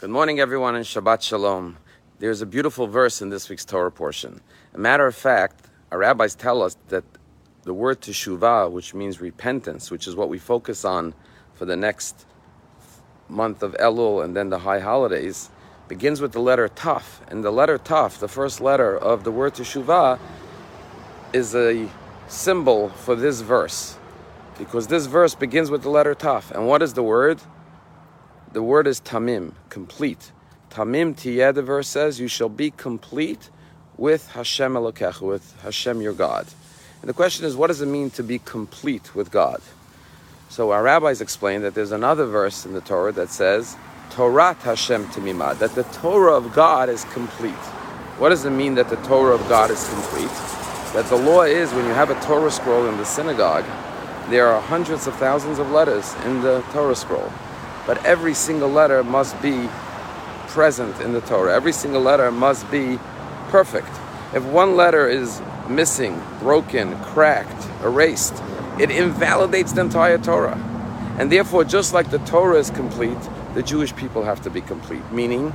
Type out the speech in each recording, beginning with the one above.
Good morning, everyone, and Shabbat Shalom. There's a beautiful verse in this week's Torah portion. A matter of fact, our rabbis tell us that the word teshuvah, which means repentance, which is what we focus on for the next month of Elul and then the high holidays, begins with the letter Taf. And the letter Taf, the first letter of the word teshuvah, is a symbol for this verse. Because this verse begins with the letter Taf. And what is the word? The word is tamim, complete. Tamim tiyeh, the verse says, you shall be complete with Hashem Elokecha, with Hashem your God. And the question is, what does it mean to be complete with God? So our rabbis explain that there's another verse in the Torah that says, Torah Hashem Timimah, that the Torah of God is complete. What does it mean that the Torah of God is complete? That the law is when you have a Torah scroll in the synagogue, there are hundreds of thousands of letters in the Torah scroll but every single letter must be present in the Torah. Every single letter must be perfect. If one letter is missing, broken, cracked, erased, it invalidates the entire Torah. And therefore, just like the Torah is complete, the Jewish people have to be complete. Meaning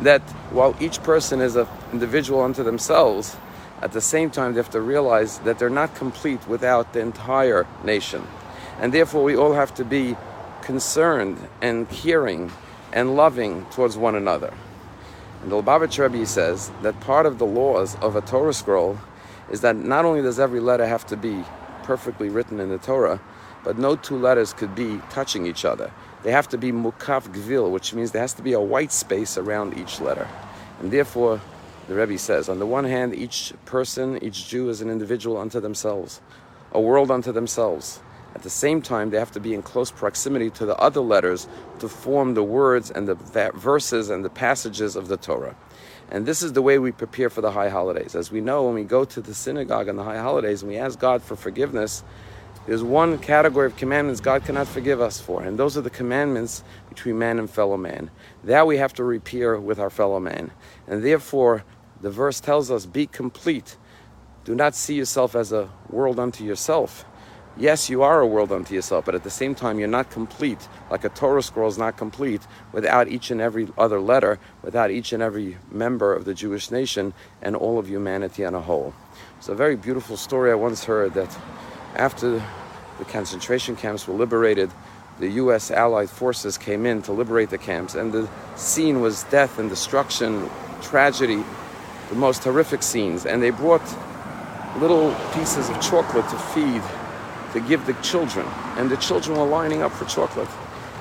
that while each person is an individual unto themselves, at the same time they have to realize that they're not complete without the entire nation. And therefore, we all have to be concerned and caring and loving towards one another. And the Lubavitch Rebbe says that part of the laws of a Torah scroll is that not only does every letter have to be perfectly written in the Torah, but no two letters could be touching each other. They have to be mukaf gvil, which means there has to be a white space around each letter. And therefore, the Rebbe says, on the one hand, each person, each Jew is an individual unto themselves, a world unto themselves. At the same time, they have to be in close proximity to the other letters to form the words and the verses and the passages of the Torah. And this is the way we prepare for the high holidays. As we know, when we go to the synagogue on the high holidays and we ask God for forgiveness, there's one category of commandments God cannot forgive us for, and those are the commandments between man and fellow man. That we have to repair with our fellow man. And therefore, the verse tells us, Be complete. Do not see yourself as a world unto yourself yes, you are a world unto yourself, but at the same time, you're not complete. Like a Torah scroll is not complete without each and every other letter, without each and every member of the Jewish nation and all of humanity on a whole. It's a very beautiful story I once heard that after the concentration camps were liberated, the U.S. Allied forces came in to liberate the camps, and the scene was death and destruction, tragedy, the most horrific scenes. And they brought little pieces of chocolate to feed to give the children. And the children were lining up for chocolate.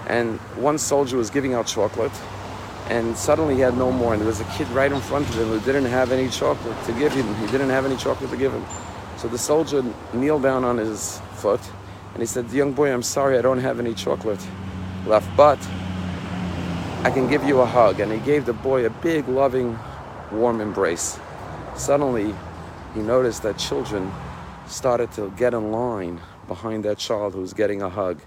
And one soldier was giving out chocolate, and suddenly he had no more. And there was a kid right in front of him who didn't have any chocolate to give him. He didn't have any chocolate to give him. So the soldier kneeled down on his foot and he said, Young boy, I'm sorry I don't have any chocolate left, but I can give you a hug. And he gave the boy a big, loving, warm embrace. Suddenly, he noticed that children started to get in line behind that child who was getting a hug.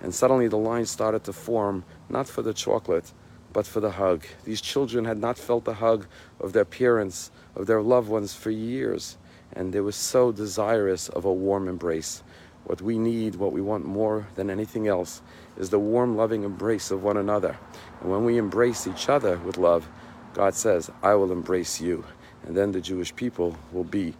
And suddenly the line started to form, not for the chocolate, but for the hug. These children had not felt the hug of their parents, of their loved ones for years, and they were so desirous of a warm embrace. What we need, what we want more than anything else, is the warm, loving embrace of one another. And when we embrace each other with love, God says, I will embrace you. And then the Jewish people will be